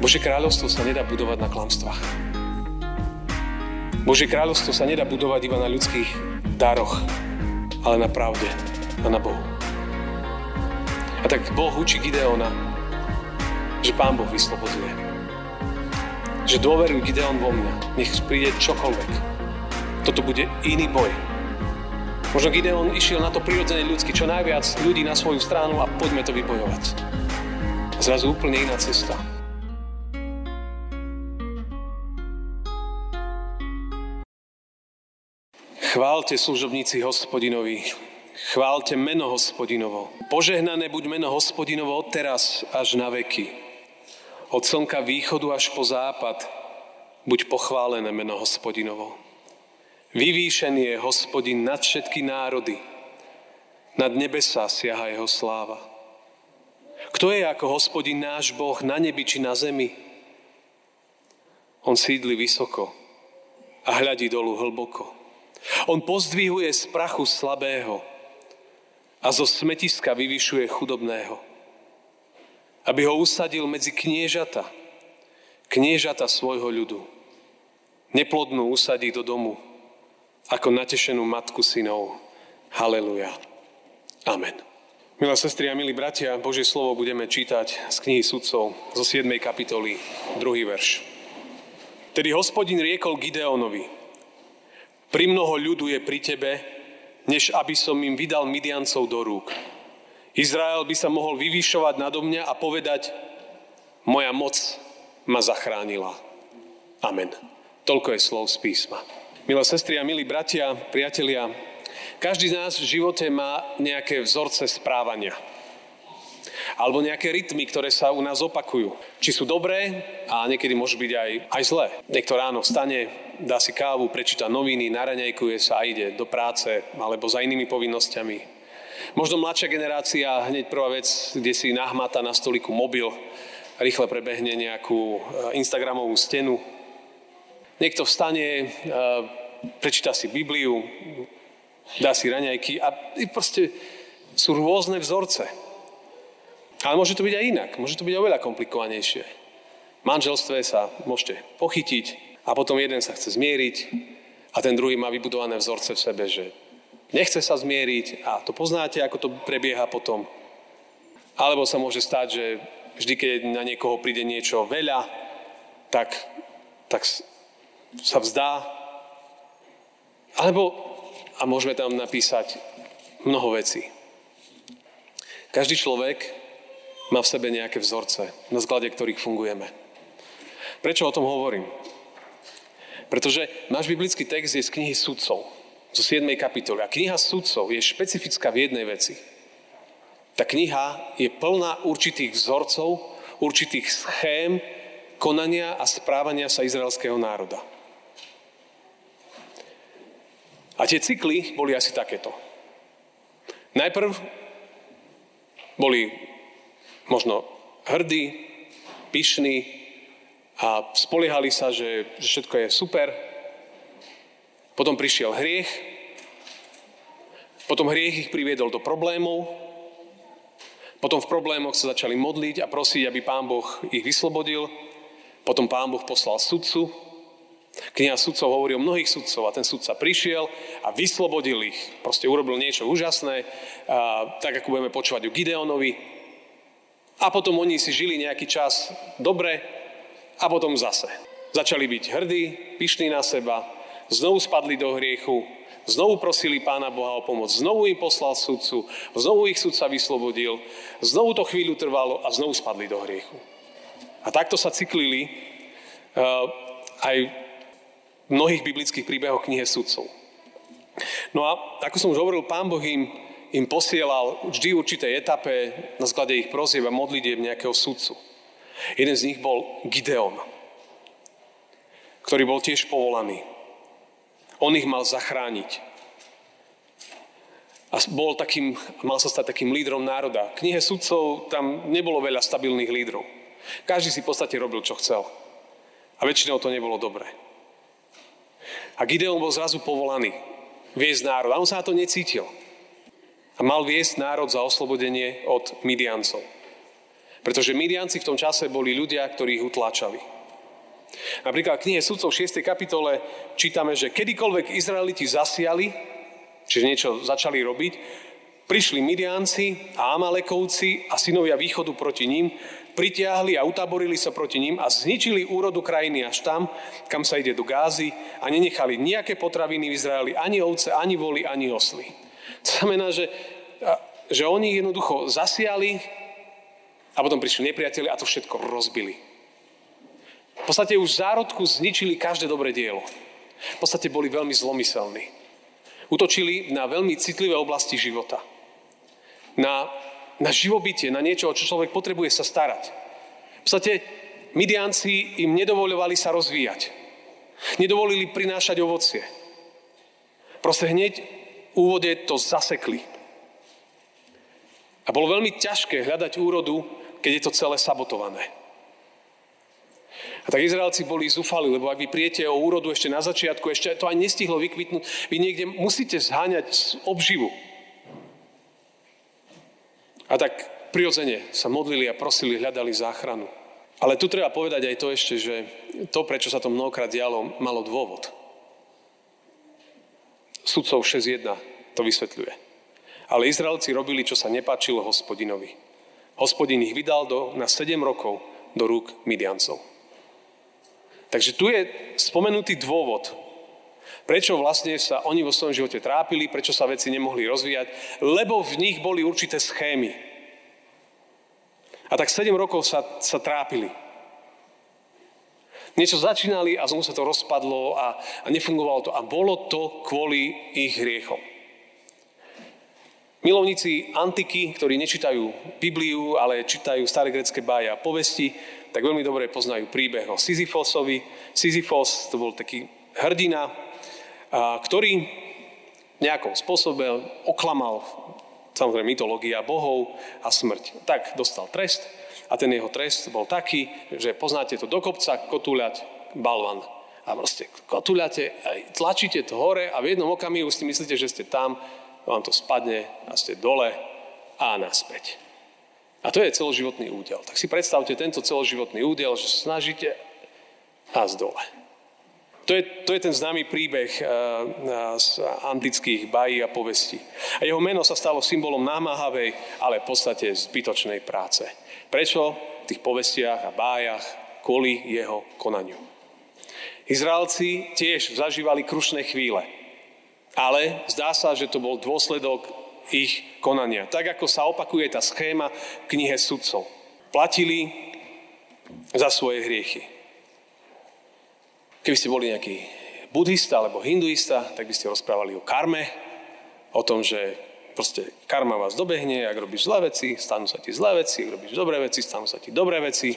Bože kráľovstvo sa nedá budovať na klamstvách. Bože kráľovstvo sa nedá budovať iba na ľudských daroch, ale na pravde a na Bohu. A tak Boh učí Gideona, že Pán Boh vyslobodzuje. Že dôveruj Gideon vo mňa, nech príde čokoľvek. Toto bude iný boj. Možno Gideon išiel na to prirodzene ľudsky, čo najviac ľudí na svoju stranu a poďme to vybojovať. A zrazu úplne iná cesta. Chválte služobníci hospodinovi, chválte meno hospodinovo. Požehnané buď meno hospodinovo od teraz až na veky. Od slnka východu až po západ buď pochválené meno hospodinovo. Vyvýšený je hospodin nad všetky národy. Nad nebesa siaha jeho sláva. Kto je ako hospodin náš Boh na nebi či na zemi? On sídli vysoko a hľadí dolu hlboko. On pozdvihuje z prachu slabého a zo smetiska vyvyšuje chudobného. Aby ho usadil medzi kniežata, kniežata svojho ľudu. Neplodnú usadí do domu, ako natešenú matku synov. Haleluja. Amen. Milé sestry a milí bratia, Božie slovo budeme čítať z knihy sudcov zo 7. kapitoly, druhý verš. Tedy hospodin riekol Gideonovi, pri mnoho ľudu je pri tebe, než aby som im vydal Midiancov do rúk. Izrael by sa mohol vyvyšovať nado mňa a povedať, moja moc ma zachránila. Amen. Toľko je slov z písma. Milé sestry a milí bratia, priatelia, každý z nás v živote má nejaké vzorce správania. Alebo nejaké rytmy, ktoré sa u nás opakujú. Či sú dobré a niekedy môžu byť aj, aj zlé. Niekto ráno vstane, dá si kávu, prečíta noviny, naraňajkuje sa a ide do práce alebo za inými povinnosťami. Možno mladšia generácia, hneď prvá vec, kde si nahmata na stoliku mobil, rýchle prebehne nejakú eh, Instagramovú stenu. Niekto vstane, eh, prečíta si Bibliu, dá si raňajky a proste sú rôzne vzorce. Ale môže to byť aj inak, môže to byť oveľa komplikovanejšie. V manželstve sa môžete pochytiť, a potom jeden sa chce zmieriť a ten druhý má vybudované vzorce v sebe, že nechce sa zmieriť a to poznáte, ako to prebieha potom. Alebo sa môže stať, že vždy, keď na niekoho príde niečo veľa, tak, tak sa vzdá. Alebo, a môžeme tam napísať mnoho vecí. Každý človek má v sebe nejaké vzorce, na sklade ktorých fungujeme. Prečo o tom hovorím? Pretože náš biblický text je z knihy Sudcov, zo 7. kapitoly. A kniha Sudcov je špecifická v jednej veci. Tá kniha je plná určitých vzorcov, určitých schém konania a správania sa izraelského národa. A tie cykly boli asi takéto. Najprv boli možno hrdí, pyšní, a spoliehali sa, že, že všetko je super. Potom prišiel hriech, potom hriech ich priviedol do problémov, potom v problémoch sa začali modliť a prosiť, aby Pán Boh ich vyslobodil. Potom Pán Boh poslal sudcu. Kniha sudcov hovorí o mnohých sudcov a ten sudca prišiel a vyslobodil ich. Proste urobil niečo úžasné, a, tak ako budeme počúvať o Gideonovi. A potom oni si žili nejaký čas dobre, a potom zase. Začali byť hrdí, pyšní na seba, znovu spadli do hriechu, znovu prosili Pána Boha o pomoc, znovu im poslal sudcu, znovu ich sudca vyslobodil, znovu to chvíľu trvalo a znovu spadli do hriechu. A takto sa cyklili uh, aj mnohých biblických príbehoch knihe sudcov. No a ako som už hovoril, Pán Boh im, im posielal vždy v určitej etape na sklade ich prosieb a modlitieb nejakého sudcu. Jeden z nich bol Gideon, ktorý bol tiež povolaný. On ich mal zachrániť. A bol takým, mal sa stať takým lídrom národa. V knihe sudcov tam nebolo veľa stabilných lídrov. Každý si v podstate robil, čo chcel. A väčšinou to nebolo dobré. A Gideon bol zrazu povolaný viesť národ. A on sa na to necítil. A mal viesť národ za oslobodenie od Midiancov. Pretože Midianci v tom čase boli ľudia, ktorí ich utláčali. Napríklad v knihe sudcov 6. kapitole čítame, že kedykoľvek Izraeliti zasiali, čiže niečo začali robiť, prišli Midianci a Amalekovci a synovia východu proti ním, pritiahli a utaborili sa proti ním a zničili úrodu krajiny až tam, kam sa ide do Gázy a nenechali nejaké potraviny v Izraeli, ani ovce, ani voli, ani osly. To znamená, že, že oni jednoducho zasiali a potom prišli nepriatelia a to všetko rozbili. V podstate už v zárodku zničili každé dobré dielo. V podstate boli veľmi zlomyselní. Utočili na veľmi citlivé oblasti života. Na na živobytie, na niečo, o čo človek potrebuje sa starať. V podstate Midianci im nedovoľovali sa rozvíjať. Nedovolili prinášať ovocie. Proste hneď úvode to zasekli. A bolo veľmi ťažké hľadať úrodu, keď je to celé sabotované. A tak Izraelci boli zúfali, lebo ak vy prijete o úrodu ešte na začiatku, ešte to ani nestihlo vykvitnúť, vy niekde musíte zháňať obživu. A tak prirodzene sa modlili a prosili, hľadali záchranu. Ale tu treba povedať aj to ešte, že to, prečo sa to mnohokrát dialo, malo dôvod. Sudcov 6.1 to vysvetľuje. Ale Izraelci robili, čo sa nepáčilo hospodinovi. Hospodin ich vydal do, na 7 rokov do rúk Midiancov. Takže tu je spomenutý dôvod, prečo vlastne sa oni vo svojom živote trápili, prečo sa veci nemohli rozvíjať, lebo v nich boli určité schémy. A tak 7 rokov sa, sa trápili. Niečo začínali a znovu sa to rozpadlo a, a nefungovalo to. A bolo to kvôli ich hriechom. Milovníci antiky, ktorí nečítajú Bibliu, ale čítajú staré grecké báje a povesti, tak veľmi dobre poznajú príbeh o Sisyfosovi. Sisyfos to bol taký hrdina, ktorý nejakom spôsobe oklamal samozrejme mytológia bohov a smrť. Tak dostal trest a ten jeho trest bol taký, že poznáte to do kopca, kotúľať, balvan. A proste kotúľate, tlačíte to hore a v jednom okamihu si myslíte, že ste tam, vám to spadne a ste dole a naspäť. A to je celoživotný údel. Tak si predstavte tento celoživotný údel, že snažíte a z dole. To je, to je ten známy príbeh uh, z antických bají a povestí. A jeho meno sa stalo symbolom námahavej, ale v podstate zbytočnej práce. Prečo? V tých povestiach a bájach kvôli jeho konaniu. Izraelci tiež zažívali krušné chvíle. Ale zdá sa, že to bol dôsledok ich konania. Tak ako sa opakuje tá schéma v knihe sudcov. Platili za svoje hriechy. Keby ste boli nejaký buddhista alebo hinduista, tak by ste rozprávali o karme, o tom, že proste karma vás dobehne, ak robíš zlé veci, stanú sa ti zlé veci, ak robíš dobré veci, stanú sa ti dobré veci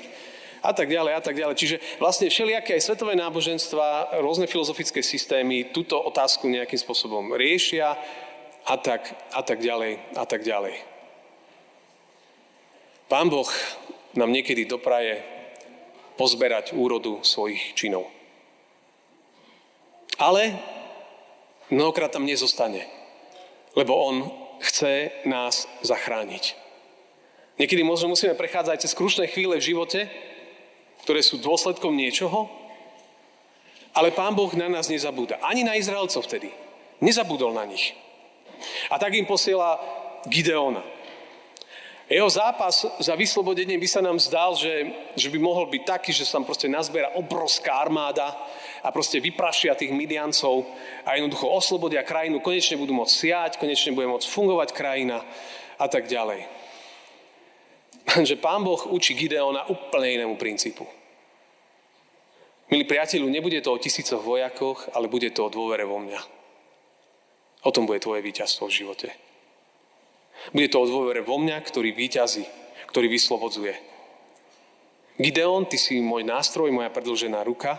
a tak ďalej a tak ďalej. Čiže vlastne všelijaké aj svetové náboženstva, rôzne filozofické systémy túto otázku nejakým spôsobom riešia a tak, a tak ďalej a tak ďalej. Pán Boh nám niekedy dopraje pozberať úrodu svojich činov. Ale mnohokrát tam nezostane, lebo on chce nás zachrániť. Niekedy možno musíme prechádzať cez krušné chvíle v živote, ktoré sú dôsledkom niečoho, ale Pán Boh na nás nezabúda. Ani na Izraelcov vtedy. Nezabudol na nich. A tak im posiela Gideona. Jeho zápas za vyslobodenie by sa nám zdal, že, že by mohol byť taký, že sa tam proste nazbiera obrovská armáda a proste vyprašia tých Midiancov a jednoducho oslobodia krajinu, konečne budú môcť siať, konečne bude môcť fungovať krajina a tak ďalej. Že pán Boh učí Gideona úplne inému princípu. Milí priateľu, nebude to o tisícoch vojakoch, ale bude to o dôvere vo mňa. O tom bude tvoje víťazstvo v živote. Bude to o dôvere vo mňa, ktorý víťazí, ktorý vyslobodzuje. Gideon, ty si môj nástroj, moja predlžená ruka,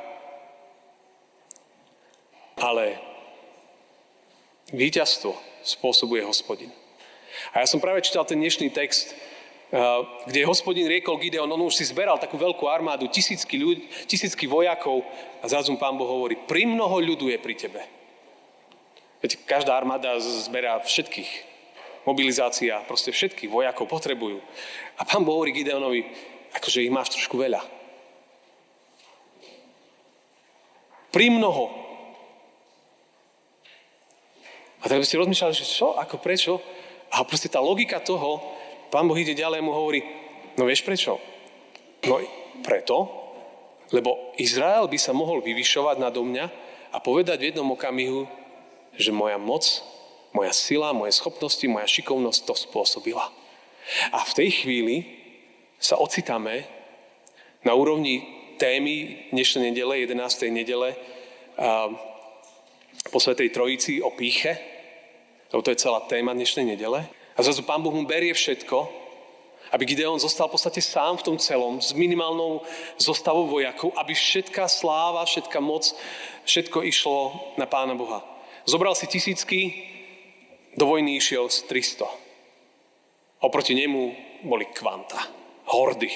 ale víťazstvo spôsobuje hospodin. A ja som práve čítal ten dnešný text, kde hospodin riekol Gideon, on už si zberal takú veľkú armádu, tisícky, ľudí, tisícky vojakov a zrazu pán Boh hovorí, pri mnoho ľudu je pri tebe. Veď každá armáda zberá všetkých. mobilizácia, proste všetky vojakov potrebujú. A pán Boh hovorí Gideonovi, akože ich máš trošku veľa. Pri mnoho. A teraz by ste rozmýšľali, že čo, ako, prečo? A proste tá logika toho, pán Boh ide ďalej a mu hovorí, no vieš prečo? No preto, lebo Izrael by sa mohol vyvyšovať nado mňa a povedať v jednom okamihu, že moja moc, moja sila, moje schopnosti, moja šikovnosť to spôsobila. A v tej chvíli sa ocitáme na úrovni témy dnešnej nedele, 11. nedele, po Svetej Trojici o píche, lebo to je celá téma dnešnej nedele. A zrazu Pán Boh mu berie všetko aby Gideon zostal v podstate sám v tom celom, s minimálnou zostavou vojakov, aby všetká sláva, všetká moc, všetko išlo na Pána Boha. Zobral si tisícky, do vojny išiel z 300. Oproti nemu boli kvanta, hordy.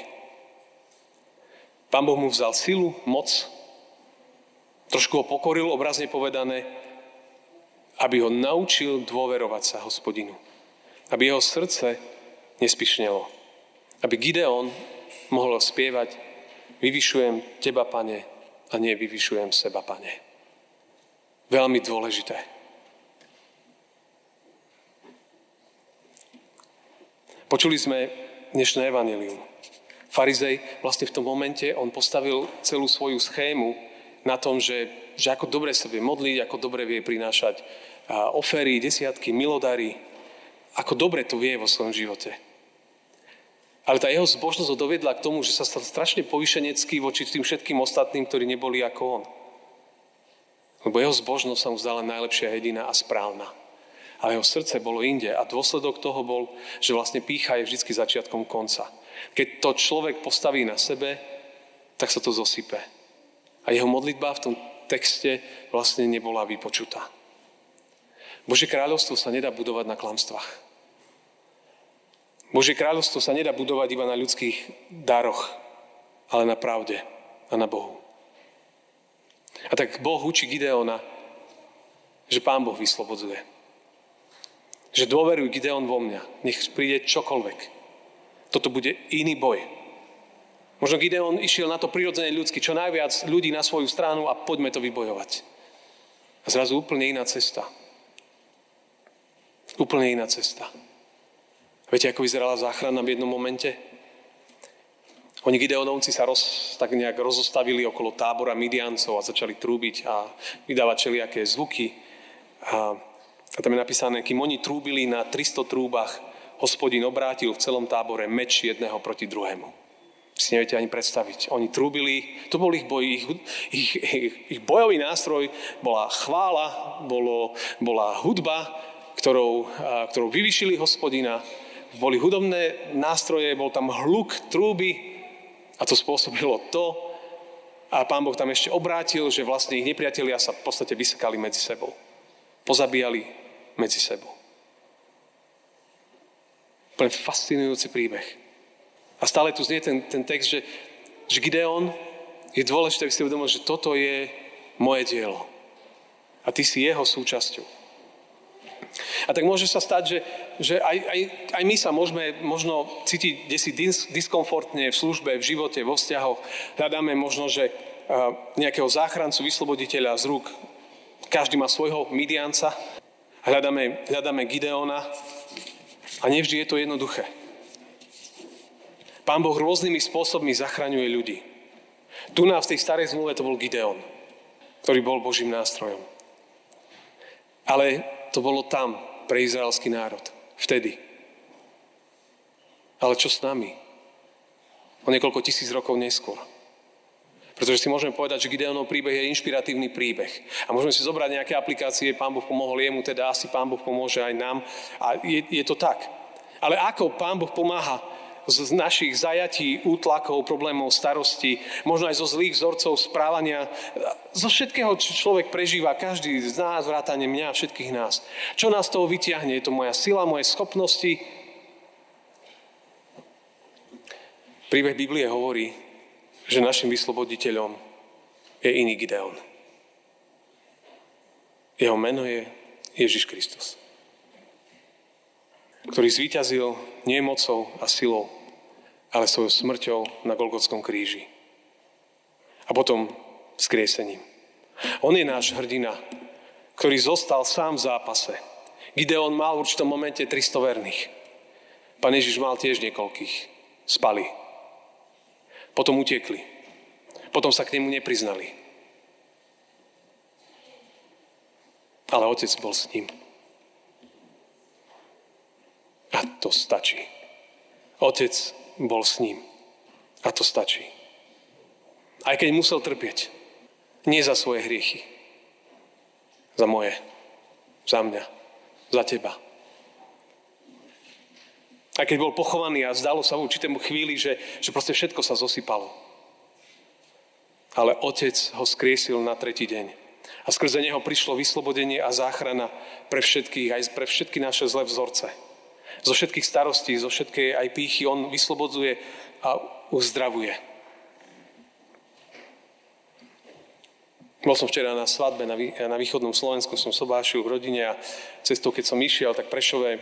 Pán Boh mu vzal silu, moc, trošku ho pokoril, obrazne povedané, aby ho naučil dôverovať sa hospodinu. Aby jeho srdce nespišnelo. Aby Gideon mohol spievať Vyvyšujem teba, pane, a nie vyvyšujem seba, pane. Veľmi dôležité. Počuli sme dnešné evanelium. Farizej vlastne v tom momente, on postavil celú svoju schému na tom, že, že ako dobre sa vie modliť, ako dobre vie prinášať ofery, desiatky, milodary, ako dobre to vie vo svojom živote. Ale tá jeho zbožnosť ho dovedla k tomu, že sa stal strašne povyšenecký voči tým všetkým ostatným, ktorí neboli ako on. Lebo jeho zbožnosť sa mu zdala najlepšia, jediná a správna. Ale jeho srdce bolo inde a dôsledok toho bol, že vlastne pícha je vždy začiatkom konca. Keď to človek postaví na sebe, tak sa to zosype. A jeho modlitba v tom texte vlastne nebola vypočutá. Bože kráľovstvo sa nedá budovať na klamstvách. Božie kráľovstvo sa nedá budovať iba na ľudských daroch, ale na pravde a na Bohu. A tak Boh učí Gideona, že Pán Boh vyslobodzuje. Že dôveruj Gideon vo mňa. Nech príde čokoľvek. Toto bude iný boj. Možno Gideon išiel na to prirodzené ľudsky, čo najviac ľudí na svoju stranu a poďme to vybojovať. A zrazu úplne iná cesta. Úplne iná cesta. Viete, ako vyzerala záchrana v jednom momente? Oni Gideonovci sa roz, tak nejak rozostavili okolo tábora Midiancov a začali trúbiť a vydávať všelijaké zvuky. A, a tam je napísané, kým oni trúbili na 300 trúbach, hospodin obrátil v celom tábore meč jedného proti druhému. Si neviete ani predstaviť. Oni trúbili, to bol ich boj, ich, ich, ich, ich bojový nástroj bola chvála, bolo, bola hudba, ktorou, ktorou vyvyšili hospodina boli hudobné nástroje, bol tam hluk trúby a to spôsobilo to. A pán Boh tam ešte obrátil, že vlastne ich nepriatelia sa v podstate vysekali medzi sebou. Pozabíjali medzi sebou. Úplne fascinujúci príbeh. A stále tu znie ten, ten text, že, že Gideon je dôležité, aby si uvedomil, že toto je moje dielo. A ty si jeho súčasťou. A tak môže sa stať, že, že aj, aj, aj my sa môžeme možno cítiť desi dis, diskomfortne v službe, v živote, vo vzťahoch. Hľadáme možno, že nejakého záchrancu, vysloboditeľa z rúk. Každý má svojho Midianca. Hľadáme, hľadáme Gideona. A nevždy je to jednoduché. Pán Boh rôznymi spôsobmi zachraňuje ľudí. Tu na v tej starej zmluve to bol Gideon, ktorý bol Božím nástrojom. Ale to bolo tam pre izraelský národ. Vtedy. Ale čo s nami? O niekoľko tisíc rokov neskôr. Pretože si môžeme povedať, že Gideonov príbeh je inšpiratívny príbeh. A môžeme si zobrať nejaké aplikácie, pán Boh pomohol jemu, teda asi pán Boh pomôže aj nám. A je, je to tak. Ale ako pán Boh pomáha z našich zajatí, útlakov, problémov, starosti, možno aj zo zlých vzorcov správania, zo všetkého, čo človek prežíva, každý z nás, vrátane mňa, všetkých nás. Čo nás toho vyťahne? Je to moja sila, moje schopnosti? Príbeh Biblie hovorí, že našim vysloboditeľom je iný Gideon. Jeho meno je Ježiš Kristus. ktorý zvíťazil nie mocou a silou, ale svojou smrťou na Golgotskom kríži. A potom skriesením. On je náš hrdina, ktorý zostal sám v zápase. Gideon mal v určitom momente 300 verných. Pán Ježiš mal tiež niekoľkých. Spali. Potom utekli. Potom sa k nemu nepriznali. Ale otec bol s ním. A to stačí. Otec bol s ním. A to stačí. Aj keď musel trpieť. Nie za svoje hriechy. Za moje. Za mňa. Za teba. A keď bol pochovaný a zdalo sa v určitému chvíli, že, že proste všetko sa zosypalo. Ale otec ho skriesil na tretí deň. A skrze neho prišlo vyslobodenie a záchrana pre všetkých, aj pre všetky naše zlé vzorce. Zo všetkých starostí, zo všetkej aj pýchy on vyslobodzuje a uzdravuje. Bol som včera na svadbe na, východnom Slovensku, som sobášil v rodine a cestou, keď som išiel, tak Prešové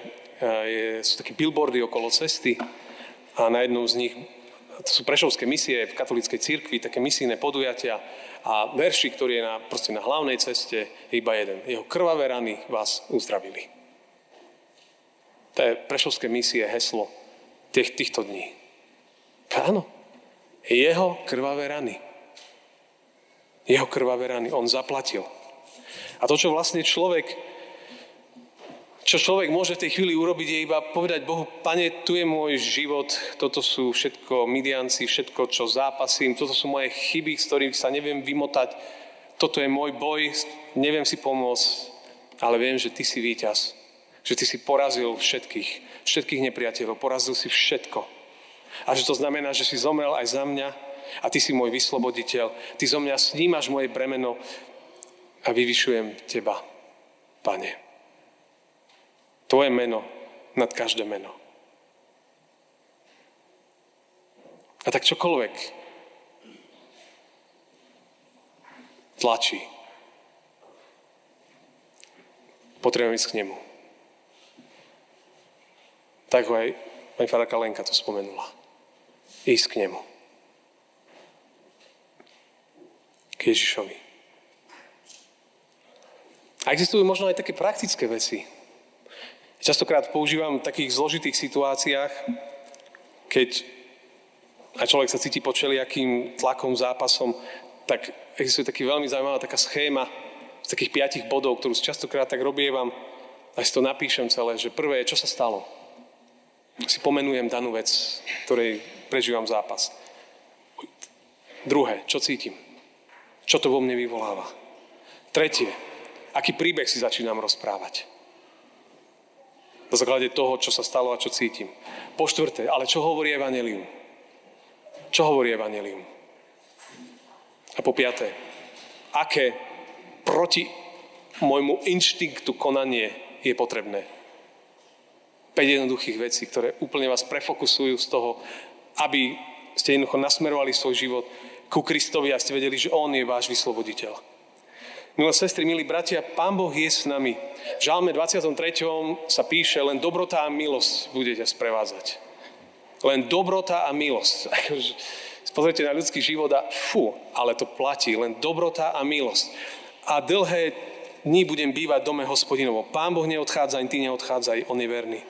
je, sú také billboardy okolo cesty a na jednom z nich, to sú prešovské misie v katolíckej cirkvi, také misijné podujatia a verši, ktorý je na, proste na hlavnej ceste, je iba jeden. Jeho krvavé rany vás uzdravili. To je prešovské misie, heslo tých, týchto dní. Áno, jeho krvavé rany. Jeho krvavé rany. On zaplatil. A to, čo vlastne človek, čo človek môže v tej chvíli urobiť, je iba povedať Bohu, Pane, tu je môj život, toto sú všetko midianci, všetko, čo zápasím, toto sú moje chyby, z ktorých sa neviem vymotať, toto je môj boj, neviem si pomôcť, ale viem, že Ty si víťaz že ty si porazil všetkých, všetkých nepriateľov, porazil si všetko. A že to znamená, že si zomrel aj za mňa a ty si môj vysloboditeľ. Ty zo mňa snímaš moje bremeno a vyvyšujem teba, pane. Tvoje meno nad každé meno. A tak čokoľvek tlačí, potrebujem ísť k nemu. Tak ho aj pani Faraka Lenka to spomenula. Ísť k nemu. K Ježišovi. A existujú možno aj také praktické veci. Častokrát používam v takých zložitých situáciách, keď a človek sa cíti pod všelijakým tlakom, zápasom, tak existuje taký veľmi zaujímavá taká schéma z takých piatich bodov, ktorú častokrát tak robievam a si to napíšem celé, že prvé, čo sa stalo si pomenujem danú vec, ktorej prežívam zápas. Druhé, čo cítim? Čo to vo mne vyvoláva? Tretie, aký príbeh si začínam rozprávať? Na základe toho, čo sa stalo a čo cítim. Po štvrté, ale čo hovorí Evangelium? Čo hovorí Evangelium? A po piaté, aké proti môjmu inštinktu konanie je potrebné? 5 jednoduchých vecí, ktoré úplne vás prefokusujú z toho, aby ste jednoducho nasmerovali svoj život ku Kristovi a ste vedeli, že On je váš vysloboditeľ. Milé sestry, milí bratia, Pán Boh je s nami. V Žalme 23. sa píše, len dobrota a milosť budete sprevádzať. Len dobrota a milosť. Pozrite na ľudský život a fú, ale to platí. Len dobrota a milosť. A dlhé dní budem bývať v dome hospodinovo. Pán Boh neodchádza, ani ty neodchádzaj, On je verný.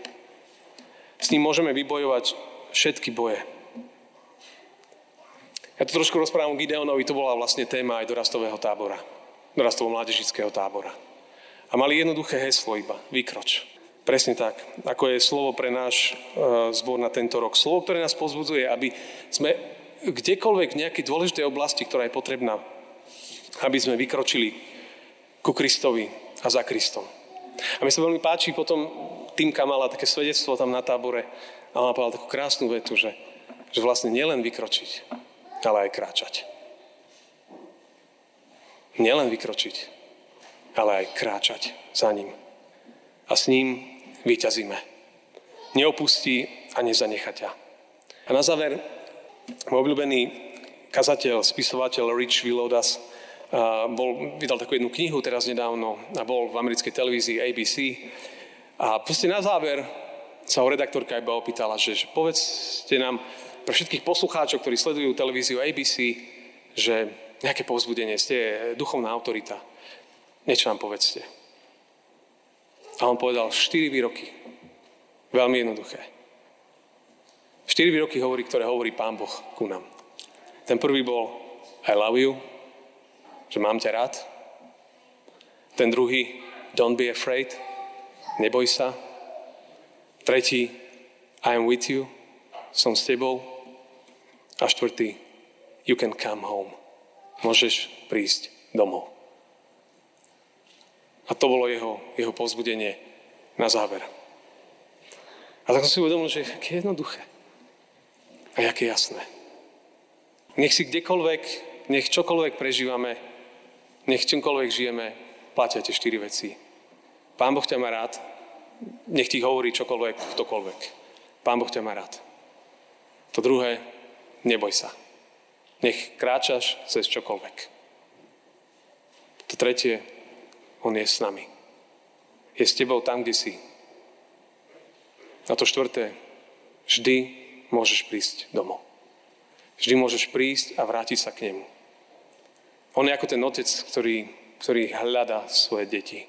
S ním môžeme vybojovať všetky boje. Ja to trošku rozprávam Gideonovi, to bola vlastne téma aj dorastového tábora. Dorastovo mládežického tábora. A mali jednoduché heslo iba, vykroč. Presne tak, ako je slovo pre náš uh, zbor na tento rok. Slovo, ktoré nás pozbudzuje, aby sme kdekoľvek v nejakej dôležitej oblasti, ktorá je potrebná, aby sme vykročili ku Kristovi a za Kristom. A mi sa veľmi páči potom Týmka mala také svedectvo tam na tábore a ona povedala takú krásnu vetu, že, že vlastne nielen vykročiť, ale aj kráčať. Nielen vykročiť, ale aj kráčať za ním. A s ním vyťazíme. Neopustí a nezanechá ťa. A na záver, môj obľúbený kazateľ, spisovateľ Rich Villodas bol, vydal takú jednu knihu teraz nedávno a bol v americkej televízii ABC a proste na záver sa ho redaktorka iba opýtala, že, že povedzte nám pre všetkých poslucháčov, ktorí sledujú televíziu ABC, že nejaké povzbudenie, ste duchovná autorita. Niečo nám povedzte. A on povedal 4 výroky. Veľmi jednoduché. 4 výroky hovorí, ktoré hovorí Pán Boh ku nám. Ten prvý bol I love you, že mám ťa rád. Ten druhý don't be afraid, neboj sa. Tretí I am with you, som s tebou. A štvrtý you can come home. Môžeš prísť domov. A to bolo jeho, jeho pozbudenie na záver. A tak som si uvedomil, že aké jednoduché. A aké jasné. Nech si kdekoľvek, nech čokoľvek prežívame, nech čomkoľvek žijeme, platia tie štyri veci. Pán Boh ťa má rád, nech ti hovorí čokoľvek, ktokoľvek. Pán Boh ťa má rád. To druhé, neboj sa. Nech kráčaš cez čokoľvek. To tretie, on je s nami. Je s tebou tam, kde si. A to štvrté, vždy môžeš prísť domov. Vždy môžeš prísť a vrátiť sa k nemu. On je ako ten otec, ktorý, ktorý hľadá svoje deti.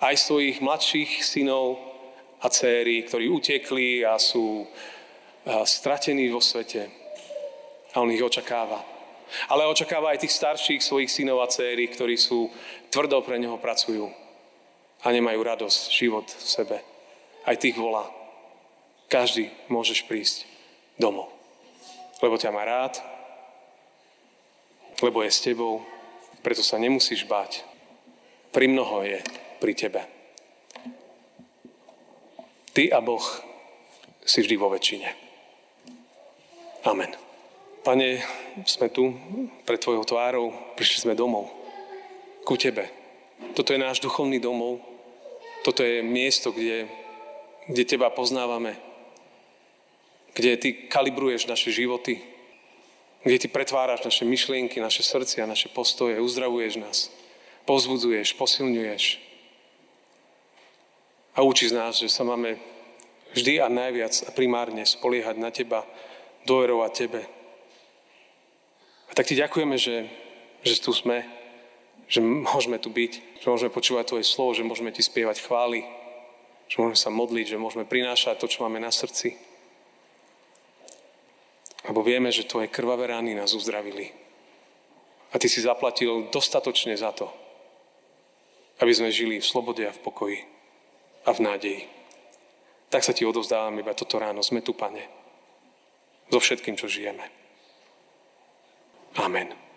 Aj svojich mladších synov a céry, ktorí utekli a sú stratení vo svete. A on ich očakáva. Ale očakáva aj tých starších svojich synov a céry, ktorí sú tvrdo pre neho pracujú a nemajú radosť, život v sebe. Aj tých volá. Každý môžeš prísť domov. Lebo ťa má rád, lebo je s tebou, preto sa nemusíš báť. Pri mnoho je pri tebe. Ty a Boh si vždy vo väčšine. Amen. Pane, sme tu pred Tvojou tvárou, prišli sme domov, ku Tebe. Toto je náš duchovný domov, toto je miesto, kde, kde Teba poznávame, kde Ty kalibruješ naše životy, kde Ty pretváraš naše myšlienky, naše srdcia, naše postoje, uzdravuješ nás, pozbudzuješ, posilňuješ. A učíš nás, že sa máme vždy a najviac a primárne spoliehať na Teba, dôverovať Tebe. A tak Ti ďakujeme, že, že tu sme, že môžeme tu byť, že môžeme počúvať Tvoje slovo, že môžeme Ti spievať chvály, že môžeme sa modliť, že môžeme prinášať to, čo máme na srdci. Lebo vieme, že tvoje krvavé rány nás uzdravili. A ty si zaplatil dostatočne za to, aby sme žili v slobode a v pokoji a v nádeji. Tak sa ti odovzdávam iba toto ráno. Sme tu, Pane. So všetkým, čo žijeme. Amen.